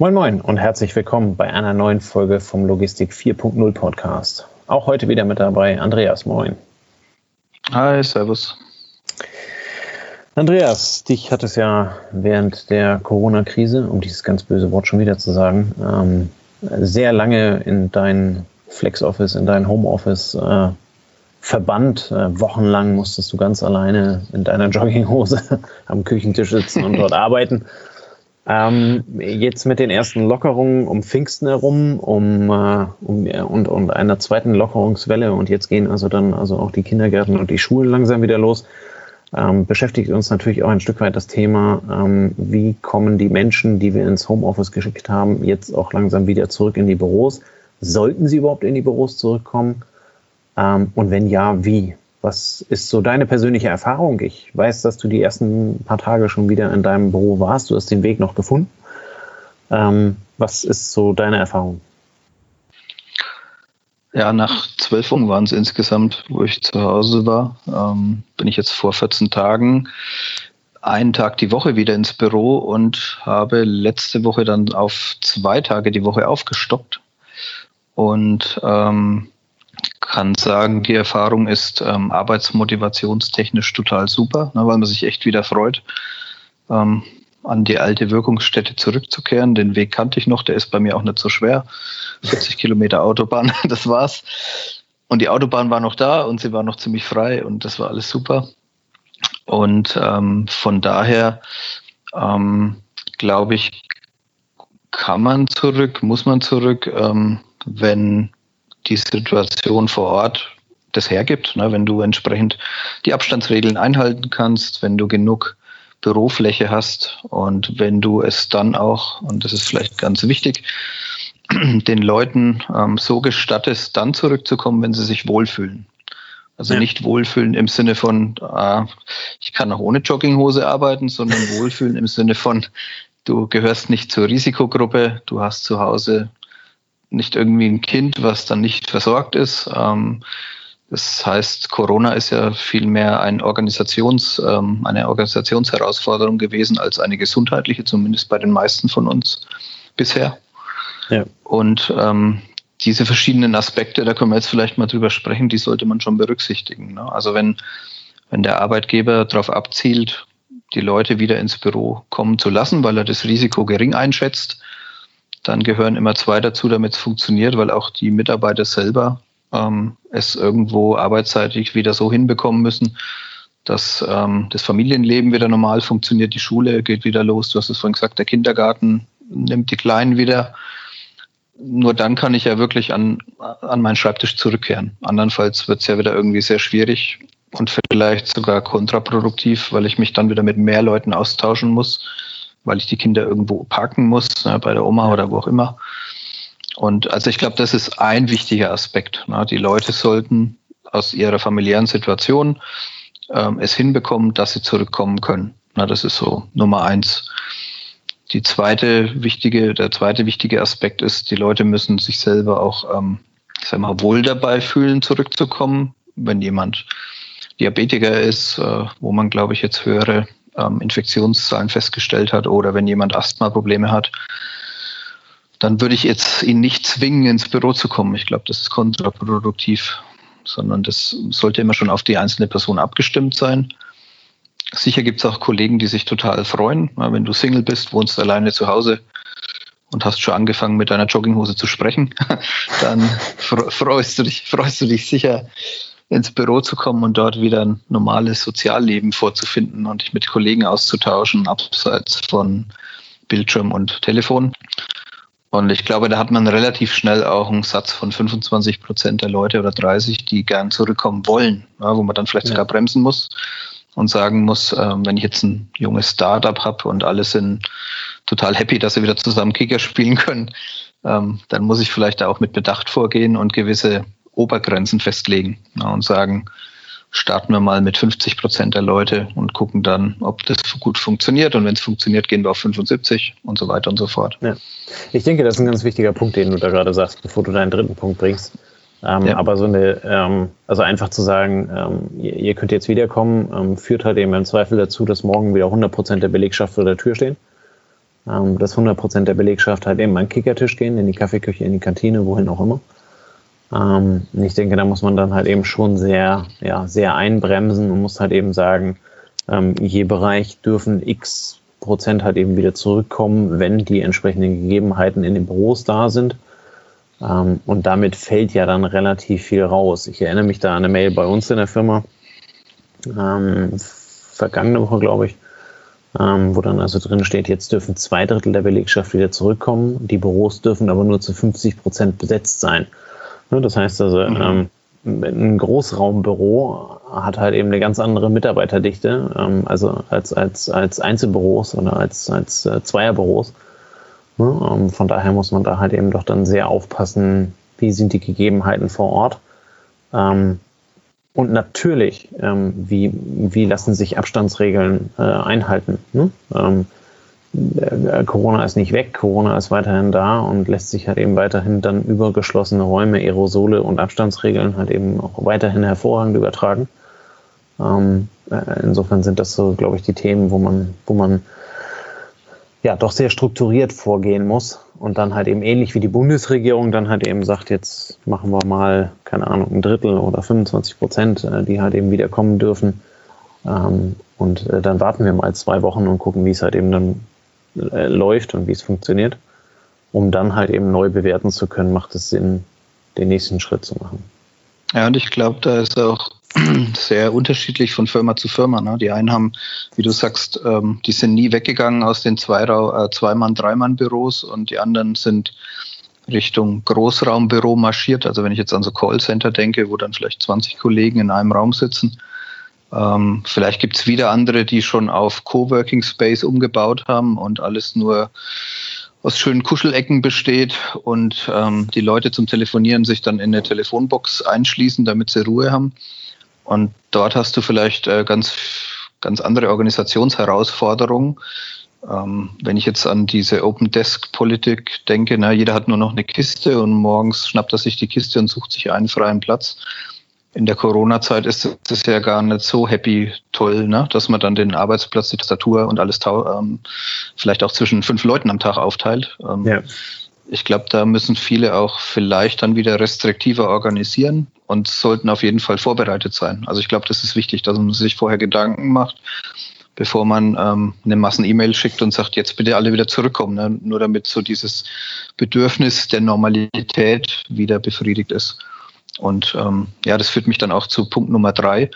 Moin Moin und herzlich willkommen bei einer neuen Folge vom Logistik 4.0 Podcast. Auch heute wieder mit dabei Andreas. Moin. Hi, Servus. Andreas, dich hat es ja während der Corona-Krise, um dieses ganz böse Wort schon wieder zu sagen, ähm, sehr lange in dein Flex-Office, in dein Homeoffice äh, verbannt. Äh, wochenlang musstest du ganz alleine in deiner Jogginghose am Küchentisch sitzen und dort arbeiten. Ähm, jetzt mit den ersten Lockerungen um Pfingsten herum, um, äh, um und, und einer zweiten Lockerungswelle und jetzt gehen also dann also auch die Kindergärten und die Schulen langsam wieder los. Ähm, beschäftigt uns natürlich auch ein Stück weit das Thema, ähm, wie kommen die Menschen, die wir ins Homeoffice geschickt haben, jetzt auch langsam wieder zurück in die Büros? Sollten sie überhaupt in die Büros zurückkommen? Ähm, und wenn ja, wie? Was ist so deine persönliche Erfahrung? Ich weiß, dass du die ersten paar Tage schon wieder in deinem Büro warst. Du hast den Weg noch gefunden. Ähm, was ist so deine Erfahrung? Ja, nach zwölf Wochen waren es insgesamt, wo ich zu Hause war. Ähm, bin ich jetzt vor 14 Tagen einen Tag die Woche wieder ins Büro und habe letzte Woche dann auf zwei Tage die Woche aufgestockt. Und ähm, kann sagen, die Erfahrung ist ähm, arbeitsmotivationstechnisch total super, ne, weil man sich echt wieder freut, ähm, an die alte Wirkungsstätte zurückzukehren. Den Weg kannte ich noch, der ist bei mir auch nicht so schwer. 40 Kilometer Autobahn, das war's. Und die Autobahn war noch da und sie war noch ziemlich frei und das war alles super. Und ähm, von daher ähm, glaube ich, kann man zurück, muss man zurück, ähm, wenn die Situation vor Ort das hergibt. Ne? Wenn du entsprechend die Abstandsregeln einhalten kannst, wenn du genug Bürofläche hast und wenn du es dann auch, und das ist vielleicht ganz wichtig, den Leuten ähm, so gestattest, dann zurückzukommen, wenn sie sich wohlfühlen. Also ja. nicht wohlfühlen im Sinne von, ah, ich kann auch ohne Jogginghose arbeiten, sondern wohlfühlen im Sinne von, du gehörst nicht zur Risikogruppe, du hast zu Hause nicht irgendwie ein Kind, was dann nicht versorgt ist. Ähm, das heißt, Corona ist ja vielmehr ein Organisations, ähm, eine Organisationsherausforderung gewesen als eine gesundheitliche, zumindest bei den meisten von uns bisher. Ja. Und ähm, diese verschiedenen Aspekte, da können wir jetzt vielleicht mal drüber sprechen, die sollte man schon berücksichtigen. Ne? Also wenn, wenn der Arbeitgeber darauf abzielt, die Leute wieder ins Büro kommen zu lassen, weil er das Risiko gering einschätzt, dann gehören immer zwei dazu, damit es funktioniert, weil auch die Mitarbeiter selber ähm, es irgendwo arbeitsseitig wieder so hinbekommen müssen, dass ähm, das Familienleben wieder normal funktioniert, die Schule geht wieder los, du hast es vorhin gesagt, der Kindergarten nimmt die Kleinen wieder. Nur dann kann ich ja wirklich an, an meinen Schreibtisch zurückkehren. Andernfalls wird es ja wieder irgendwie sehr schwierig und vielleicht sogar kontraproduktiv, weil ich mich dann wieder mit mehr Leuten austauschen muss weil ich die Kinder irgendwo parken muss, ne, bei der Oma oder wo auch immer. Und also ich glaube, das ist ein wichtiger Aspekt. Ne. Die Leute sollten aus ihrer familiären Situation ähm, es hinbekommen, dass sie zurückkommen können. Na, das ist so Nummer eins. Die zweite wichtige, der zweite wichtige Aspekt ist, die Leute müssen sich selber auch, ähm, sag mal, wohl dabei fühlen, zurückzukommen. Wenn jemand Diabetiker ist, äh, wo man, glaube ich, jetzt höhere ähm, Infektionszahlen festgestellt hat oder wenn jemand Asthma-Probleme hat, dann würde ich jetzt ihn nicht zwingen, ins Büro zu kommen. Ich glaube, das ist kontraproduktiv, sondern das sollte immer schon auf die einzelne Person abgestimmt sein. Sicher gibt es auch Kollegen, die sich total freuen. Wenn du Single bist, wohnst alleine zu Hause und hast schon angefangen, mit deiner Jogginghose zu sprechen, dann freust du dich, freust du dich sicher, ins Büro zu kommen und dort wieder ein normales Sozialleben vorzufinden und dich mit Kollegen auszutauschen, abseits von Bildschirm und Telefon. Und ich glaube, da hat man relativ schnell auch einen Satz von 25 Prozent der Leute oder 30, die gern zurückkommen wollen, ja, wo man dann vielleicht ja. sogar bremsen muss und sagen muss, äh, wenn ich jetzt ein junges Startup habe und alle sind total happy, dass sie wieder zusammen Kicker spielen können, ähm, dann muss ich vielleicht auch mit Bedacht vorgehen und gewisse Obergrenzen festlegen ja, und sagen, starten wir mal mit 50 Prozent der Leute und gucken dann, ob das gut funktioniert. Und wenn es funktioniert, gehen wir auf 75 und so weiter und so fort. Ja. Ich denke, das ist ein ganz wichtiger Punkt, den du da gerade sagst, bevor du deinen dritten Punkt bringst. Ähm, ja. Aber so eine, ähm, also einfach zu sagen, ähm, ihr, ihr, könnt jetzt wiederkommen, ähm, führt halt eben im Zweifel dazu, dass morgen wieder 100 Prozent der Belegschaft vor der Tür stehen. ähm, dass 100% der Belegschaft halt eben an den Kickertisch gehen, in die Kaffeeküche, in die Kantine, wohin auch immer. Ähm, ich denke, da muss man dann halt eben schon sehr, ja, sehr einbremsen und muss halt eben sagen, ähm, je Bereich dürfen x Prozent halt eben wieder zurückkommen, wenn die entsprechenden Gegebenheiten in den Büros da sind. Ähm, und damit fällt ja dann relativ viel raus. Ich erinnere mich da an eine Mail bei uns in der Firma, ähm, vergangene Woche, glaube ich, ähm, wo dann also drin steht, jetzt dürfen zwei Drittel der Belegschaft wieder zurückkommen, die Büros dürfen aber nur zu 50 Prozent besetzt sein. Ne, das heißt also, mhm. ähm, ein Großraumbüro hat halt eben eine ganz andere Mitarbeiterdichte, ähm, also als, als, als Einzelbüros oder als, als äh, Zweierbüros. Ne? Ähm, von daher muss man da halt eben doch dann sehr aufpassen, wie sind die Gegebenheiten vor Ort. Und natürlich, wie, wie lassen sich Abstandsregeln äh, einhalten. Äh, Corona ist nicht weg, Corona ist weiterhin da und lässt sich halt eben weiterhin dann über geschlossene Räume, Aerosole und Abstandsregeln halt eben auch weiterhin hervorragend übertragen. Ähm, äh, insofern sind das so, glaube ich, die Themen, wo man, wo man ja doch sehr strukturiert vorgehen muss und dann halt eben ähnlich wie die Bundesregierung dann halt eben sagt, jetzt machen wir mal, keine Ahnung, ein Drittel oder 25 Prozent, äh, die halt eben wieder kommen dürfen. Ähm, und dann warten wir mal zwei Wochen und gucken, wie es halt eben dann äh, läuft und wie es funktioniert, um dann halt eben neu bewerten zu können, macht es Sinn, den nächsten Schritt zu machen. Ja, und ich glaube, da ist auch sehr unterschiedlich von Firma zu Firma. Ne? Die einen haben, wie du sagst, ähm, die sind nie weggegangen aus den Zwei-Mann-, äh, Zwei Drei-Mann-Büros und die anderen sind Richtung Großraumbüro marschiert. Also wenn ich jetzt an so Callcenter denke, wo dann vielleicht 20 Kollegen in einem Raum sitzen. Ähm, vielleicht gibt es wieder andere, die schon auf Coworking Space umgebaut haben und alles nur aus schönen Kuschelecken besteht und ähm, die Leute zum Telefonieren sich dann in eine Telefonbox einschließen, damit sie Ruhe haben. Und dort hast du vielleicht äh, ganz, ganz andere Organisationsherausforderungen. Ähm, wenn ich jetzt an diese Open Desk Politik denke, na, jeder hat nur noch eine Kiste und morgens schnappt er sich die Kiste und sucht sich einen freien Platz. In der Corona-Zeit ist das ja gar nicht so happy toll, ne? dass man dann den Arbeitsplatz, die Tastatur und alles ähm, vielleicht auch zwischen fünf Leuten am Tag aufteilt. Ähm, ja. Ich glaube, da müssen viele auch vielleicht dann wieder restriktiver organisieren und sollten auf jeden Fall vorbereitet sein. Also ich glaube, das ist wichtig, dass man sich vorher Gedanken macht, bevor man ähm, eine Massen-E-Mail schickt und sagt, jetzt bitte alle wieder zurückkommen, ne? nur damit so dieses Bedürfnis der Normalität wieder befriedigt ist. Und ähm, ja, das führt mich dann auch zu Punkt Nummer drei.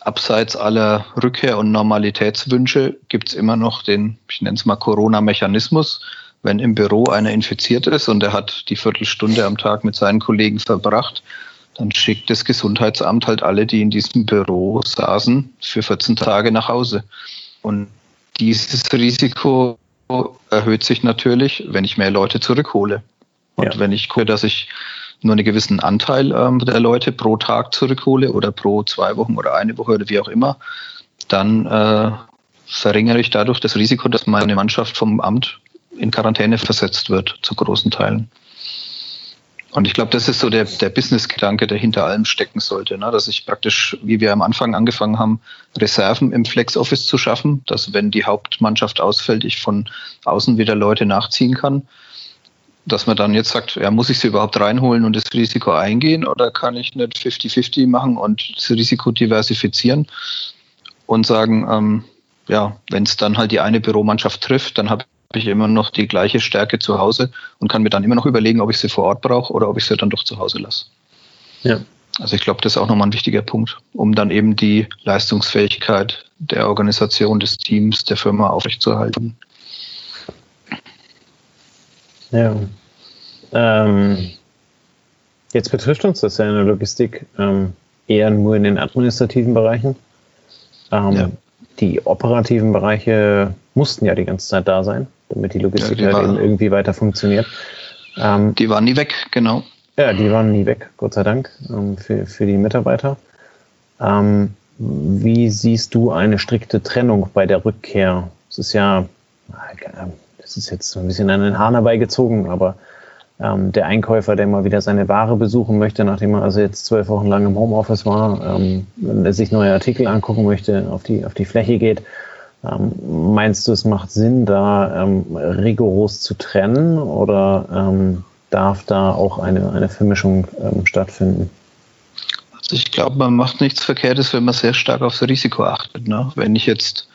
Abseits aller Rückkehr- und Normalitätswünsche gibt es immer noch den, ich nenne es mal Corona-Mechanismus. Wenn im Büro einer infiziert ist und er hat die Viertelstunde am Tag mit seinen Kollegen verbracht, dann schickt das Gesundheitsamt halt alle, die in diesem Büro saßen, für 14 Tage nach Hause. Und dieses Risiko erhöht sich natürlich, wenn ich mehr Leute zurückhole. Und ja. wenn ich gucke, dass ich nur einen gewissen Anteil ähm, der Leute pro Tag zurückhole oder pro zwei Wochen oder eine Woche oder wie auch immer, dann äh, verringere ich dadurch das Risiko, dass meine Mannschaft vom Amt in Quarantäne versetzt wird, zu großen Teilen. Und ich glaube, das ist so der, der Business-Gedanke, der hinter allem stecken sollte, ne? dass ich praktisch, wie wir am Anfang angefangen haben, Reserven im Flex-Office zu schaffen, dass wenn die Hauptmannschaft ausfällt, ich von außen wieder Leute nachziehen kann. Dass man dann jetzt sagt, ja, muss ich sie überhaupt reinholen und das Risiko eingehen oder kann ich nicht 50-50 machen und das Risiko diversifizieren und sagen, ähm, ja, wenn es dann halt die eine Büromannschaft trifft, dann habe habe ich immer noch die gleiche Stärke zu Hause und kann mir dann immer noch überlegen, ob ich sie vor Ort brauche oder ob ich sie dann doch zu Hause lasse. Ja. Also ich glaube, das ist auch nochmal ein wichtiger Punkt, um dann eben die Leistungsfähigkeit der Organisation, des Teams, der Firma aufrechtzuerhalten. Ja. Ähm, jetzt betrifft uns das ja in der Logistik ähm, eher nur in den administrativen Bereichen. Ähm, ja. Die operativen Bereiche mussten ja die ganze Zeit da sein damit die Logistik ja, die halt eben irgendwie weiter funktioniert. Ähm, die waren nie weg, genau. Ja, die waren nie weg, Gott sei Dank, ähm, für, für die Mitarbeiter. Ähm, wie siehst du eine strikte Trennung bei der Rückkehr? Es ist ja, das ist jetzt so ein bisschen an den Hahn herbeigezogen, aber ähm, der Einkäufer, der mal wieder seine Ware besuchen möchte, nachdem er also jetzt zwölf Wochen lang im Homeoffice war, ähm, wenn er sich neue Artikel angucken möchte, auf die, auf die Fläche geht, Ähm, meinst du, es macht Sinn, da ähm, rigoros zu trennen oder ähm, darf da auch eine, eine Vermischung ähm, stattfinden? Also ich glaube, man macht nichts Verkehrtes, wenn man sehr stark aufs Risiko achtet. Ne? Wenn ich jetzt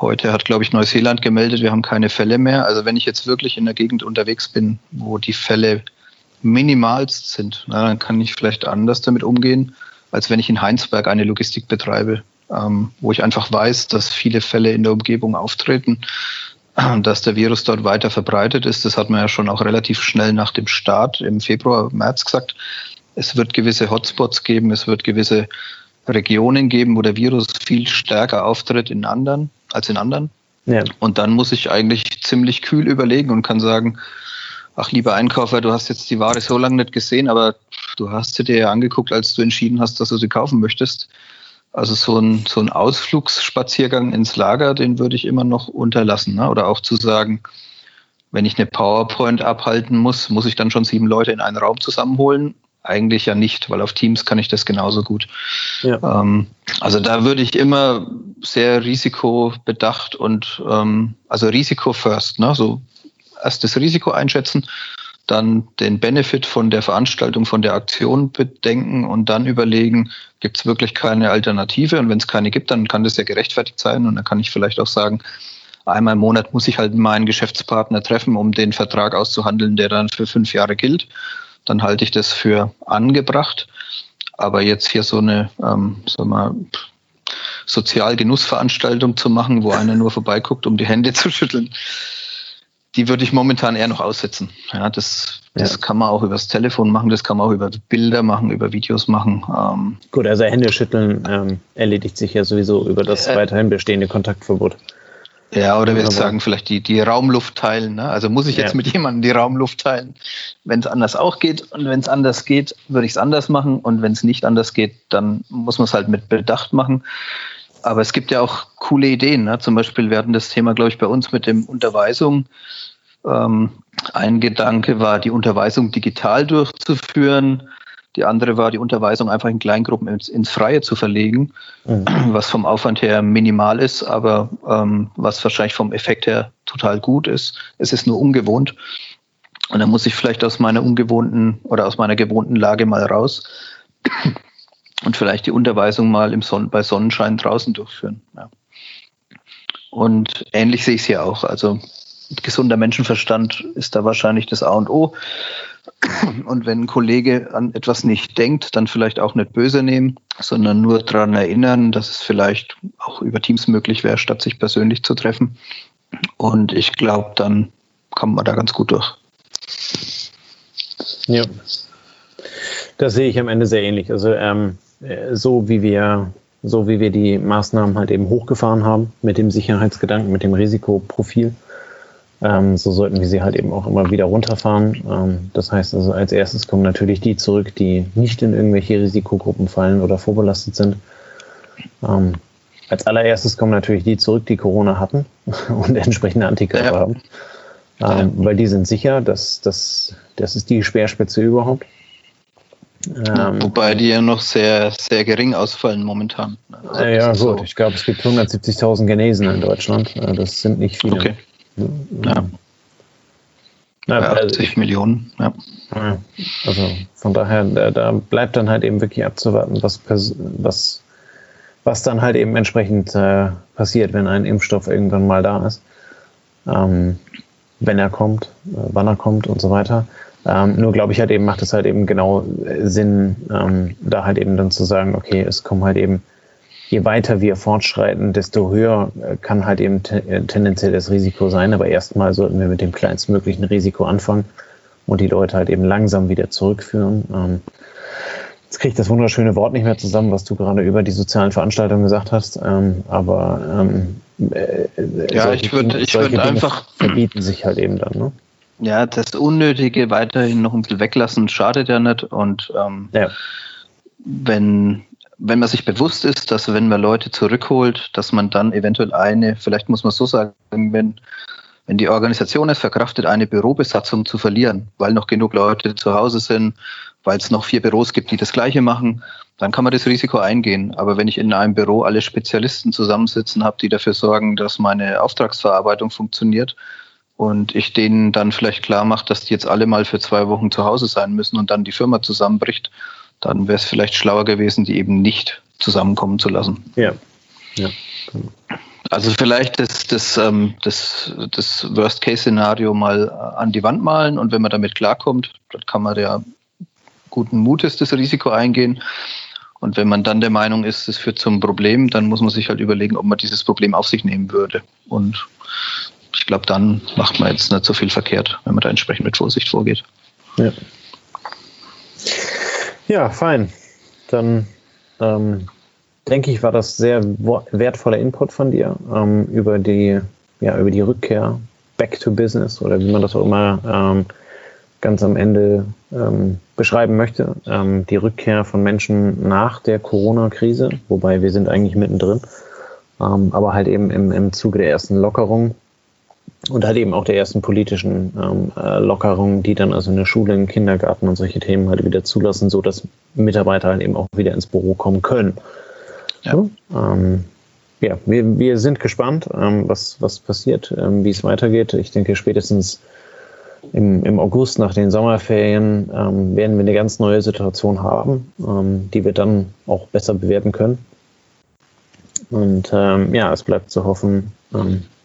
Heute hat, glaube ich, Neuseeland gemeldet, wir haben keine Fälle mehr. Also wenn ich jetzt wirklich in der Gegend unterwegs bin, wo die Fälle minimalst sind, na, dann kann ich vielleicht anders damit umgehen, als wenn ich in Heinsberg eine Logistik betreibe, ähm, wo ich einfach weiß, dass viele Fälle in der Umgebung auftreten, dass der Virus dort weiter verbreitet ist. Das hat man ja schon auch relativ schnell nach dem Start im Februar, März gesagt. Es wird gewisse Hotspots geben, es wird gewisse Regionen geben, wo der Virus viel stärker auftritt in anderen als in anderen. Ja. Und dann muss ich eigentlich ziemlich kühl überlegen und kann sagen, ach lieber Einkäufer, du hast jetzt die Ware so lange nicht gesehen, aber du hast sie dir ja angeguckt, als du entschieden hast, dass du sie kaufen möchtest. Also so ein, so ein Ausflugsspaziergang ins Lager, den würde ich immer noch unterlassen. Ne? Oder auch zu sagen, wenn ich eine PowerPoint abhalten muss, muss ich dann schon sieben Leute in einen Raum zusammenholen eigentlich ja nicht, weil auf Teams kann ich das genauso gut. Ja. Ähm, also da würde ich immer sehr risikobedacht und ähm, also Risiko first, ne? so erst das Risiko einschätzen, dann den Benefit von der Veranstaltung, von der Aktion bedenken und dann überlegen, gibt es wirklich keine Alternative? Und wenn es keine gibt, dann kann das ja gerechtfertigt sein und dann kann ich vielleicht auch sagen, einmal im Monat muss ich halt meinen Geschäftspartner treffen, um den Vertrag auszuhandeln, der dann für fünf Jahre gilt dann halte ich das für angebracht. Aber jetzt hier so eine, ähm, sag mal, Sozialgenussveranstaltung zu machen, wo einer nur vorbeiguckt, um die Hände zu schütteln, die würde ich momentan eher noch aussetzen. Ja, das, das ja. kann man auch übers Telefon machen, das kann man auch über Bilder machen, über Videos machen. Ähm, Gut, also Händeschütteln ähm, erledigt sich ja sowieso über das äh, weiterhin bestehende Kontaktverbot. Ja, oder wir sagen vielleicht die, die Raumluft teilen. Ne? Also muss ich jetzt ja. mit jemandem die Raumluft teilen, wenn es anders auch geht. Und wenn es anders geht, würde ich es anders machen. Und wenn es nicht anders geht, dann muss man es halt mit Bedacht machen. Aber es gibt ja auch coole Ideen. Ne? Zum Beispiel, wir hatten das Thema, glaube ich, bei uns mit dem Unterweisung. Ähm, ein Gedanke war, die Unterweisung digital durchzuführen. Die andere war, die Unterweisung einfach in Kleingruppen ins, ins Freie zu verlegen, mhm. was vom Aufwand her minimal ist, aber ähm, was wahrscheinlich vom Effekt her total gut ist. Es ist nur ungewohnt. Und dann muss ich vielleicht aus meiner ungewohnten oder aus meiner gewohnten Lage mal raus und vielleicht die Unterweisung mal im Son bei Sonnenschein draußen durchführen. Ja. Und ähnlich sehe ich es hier auch. Also gesunder Menschenverstand ist da wahrscheinlich das A und O. Und wenn ein Kollege an etwas nicht denkt, dann vielleicht auch nicht böse nehmen, sondern nur daran erinnern, dass es vielleicht auch über Teams möglich wäre, statt sich persönlich zu treffen. Und ich glaube, dann kommt man da ganz gut durch. Ja, das sehe ich am Ende sehr ähnlich. Also ähm, so wie wir so wie wir die Maßnahmen halt eben hochgefahren haben mit dem Sicherheitsgedanken, mit dem Risikoprofil, ähm, so sollten wir sie halt eben auch immer wieder runterfahren. Ähm, das heißt also, als erstes kommen natürlich die zurück, die nicht in irgendwelche Risikogruppen fallen oder vorbelastet sind. Ähm, als allererstes kommen natürlich die zurück, die Corona hatten und entsprechende Antikörper ja. haben. Ähm. Weil die sind sicher, dass das, das ist die Speerspitze überhaupt. Ähm, Wobei die ja noch sehr, sehr gering ausfallen momentan. Also ja, gut. So. Ich glaube, es gibt 170.000 Genesen in Deutschland. Äh, das sind nicht viele. Okay. Ja. Ja, also 80 Millionen, ja. Also von daher, da, da, bleibt dann halt eben wirklich abzuwarten, was, was, was dann halt eben entsprechend äh, passiert, wenn ein Impfstoff irgendwann mal da ist. Ähm, wenn er kommt, äh, wann er kommt und so weiter. Ähm, nur glaube ich halt eben, macht es halt eben genau Sinn, ähm, da halt eben dann zu sagen, okay, es kommen halt eben je weiter wir fortschreiten, desto höher äh, kann halt eben äh, tendenziell das Risiko sein. Aber erstmal sollten wir mit dem kleinstmöglichen Risiko anfangen und die Leute halt eben langsam wieder zurückführen. Ähm, jetzt kriege ich das wunderschöne Wort nicht mehr zusammen, was du gerade über die sozialen Veranstaltungen gesagt hast. Ähm, aber ähm, äh, ja, ich würde ich würd einfach verbieten sich halt eben dann. Ne? Ja, das Unnötige weiterhin noch ein bisschen weglassen schadet ja nicht. Und ähm, ja. wenn wenn man sich bewusst ist, dass wenn man Leute zurückholt, dass man dann eventuell eine, vielleicht muss man so sagen, wenn, wenn die Organisation es verkraftet, eine Bürobesatzung zu verlieren, weil noch genug Leute zu Hause sind, weil es noch vier Büros gibt, die das Gleiche machen, dann kann man das Risiko eingehen. Aber wenn ich in einem Büro alle Spezialisten zusammensitzen habe, die dafür sorgen, dass meine Auftragsverarbeitung funktioniert und ich denen dann vielleicht klar mache, dass die jetzt alle mal für zwei Wochen zu Hause sein müssen und dann die Firma zusammenbricht, dann wäre es vielleicht schlauer gewesen, die eben nicht zusammenkommen zu lassen. Ja. ja. Also vielleicht das, das, ähm, das, das Worst-Case-Szenario mal an die Wand malen und wenn man damit klarkommt, dann kann man ja guten Mutes das Risiko eingehen. Und wenn man dann der Meinung ist, es führt zum Problem, dann muss man sich halt überlegen, ob man dieses Problem auf sich nehmen würde. Und ich glaube, dann macht man jetzt nicht so viel verkehrt, wenn man da entsprechend mit Vorsicht vorgeht. Ja, ja fein. Dann ähm, denke ich, war das sehr wertvoller Input von dir ähm, über, die, ja, über die Rückkehr back to business oder wie man das auch immer ähm, ganz am Ende ähm, beschreiben möchte. Ähm, die Rückkehr von Menschen nach der Corona-Krise, wobei wir sind eigentlich mittendrin, ähm, aber halt eben im, im Zuge der ersten Lockerung und halt eben auch der ersten politischen ähm, äh, Lockerung, die dann also in der Schule, im Kindergarten und solche Themen halt wieder zulassen, so dass Mitarbeiter halt eben auch wieder ins Büro kommen können. Ja, so, ähm, ja wir, wir sind gespannt, ähm, was, was passiert, ähm, wie es weitergeht. Ich denke, spätestens im, im August nach den Sommerferien ähm, werden wir eine ganz neue Situation haben, ähm, die wir dann auch besser bewerten können. Und ja, es bleibt zu hoffen,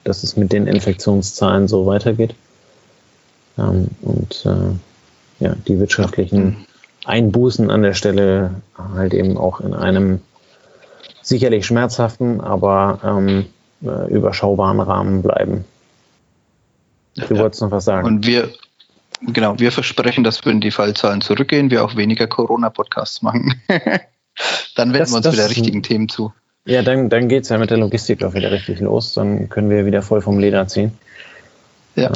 dass es mit den Infektionszahlen so weitergeht. Ähm, und äh, ja, die wirtschaftlichen Einbußen an der Stelle halt eben auch in einem sicherlich schmerzhaften, aber ähm, äh, überschaubaren Rahmen bleiben. Du ja. wolltest noch was sagen. Und wir, genau, wir versprechen, dass wenn die Fallzahlen zurückgehen, wir auch weniger Corona-Podcasts machen. dann wenden das, wir uns wieder richtigen Themen zu. Ja, dann, dann geht es ja mit der Logistik auch wieder richtig los. Dann können wir wieder voll vom Leder ziehen. Ja.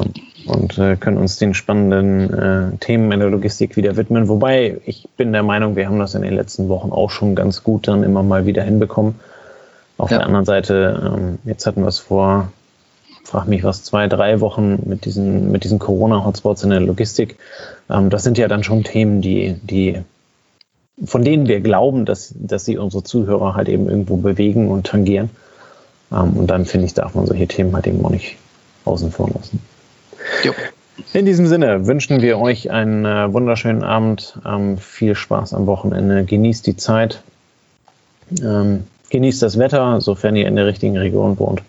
Und äh, können uns den spannenden äh, Themen in der Logistik wieder widmen. Wobei ich bin der Meinung, wir haben das in den letzten Wochen auch schon ganz gut dann immer mal wieder hinbekommen. Auf ja. der anderen Seite, ähm, jetzt hatten wir es vor frag mich was, zwei, drei Wochen mit diesen, mit diesen Corona-Hotspots in der Logistik. Ähm, das sind ja dann schon Themen, die, die, von denen wir glauben, dass, dass sie unsere Zuhörer halt eben irgendwo bewegen und tangieren. Ähm, und dann finde ich, darf man solche Themen halt eben auch nicht außen vor lassen. Jo. In diesem Sinne wünschen wir euch einen äh, wunderschönen Abend, ähm, viel Spaß am Wochenende, genießt die Zeit, ähm, genießt das Wetter, sofern ihr in der richtigen Region wohnt.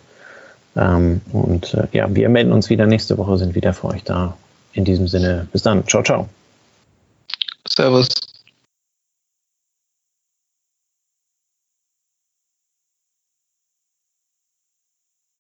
Ähm, und äh, ja, wir melden uns wieder nächste Woche, sind wieder für euch da. In diesem Sinne, bis dann. Ciao, ciao. Servus.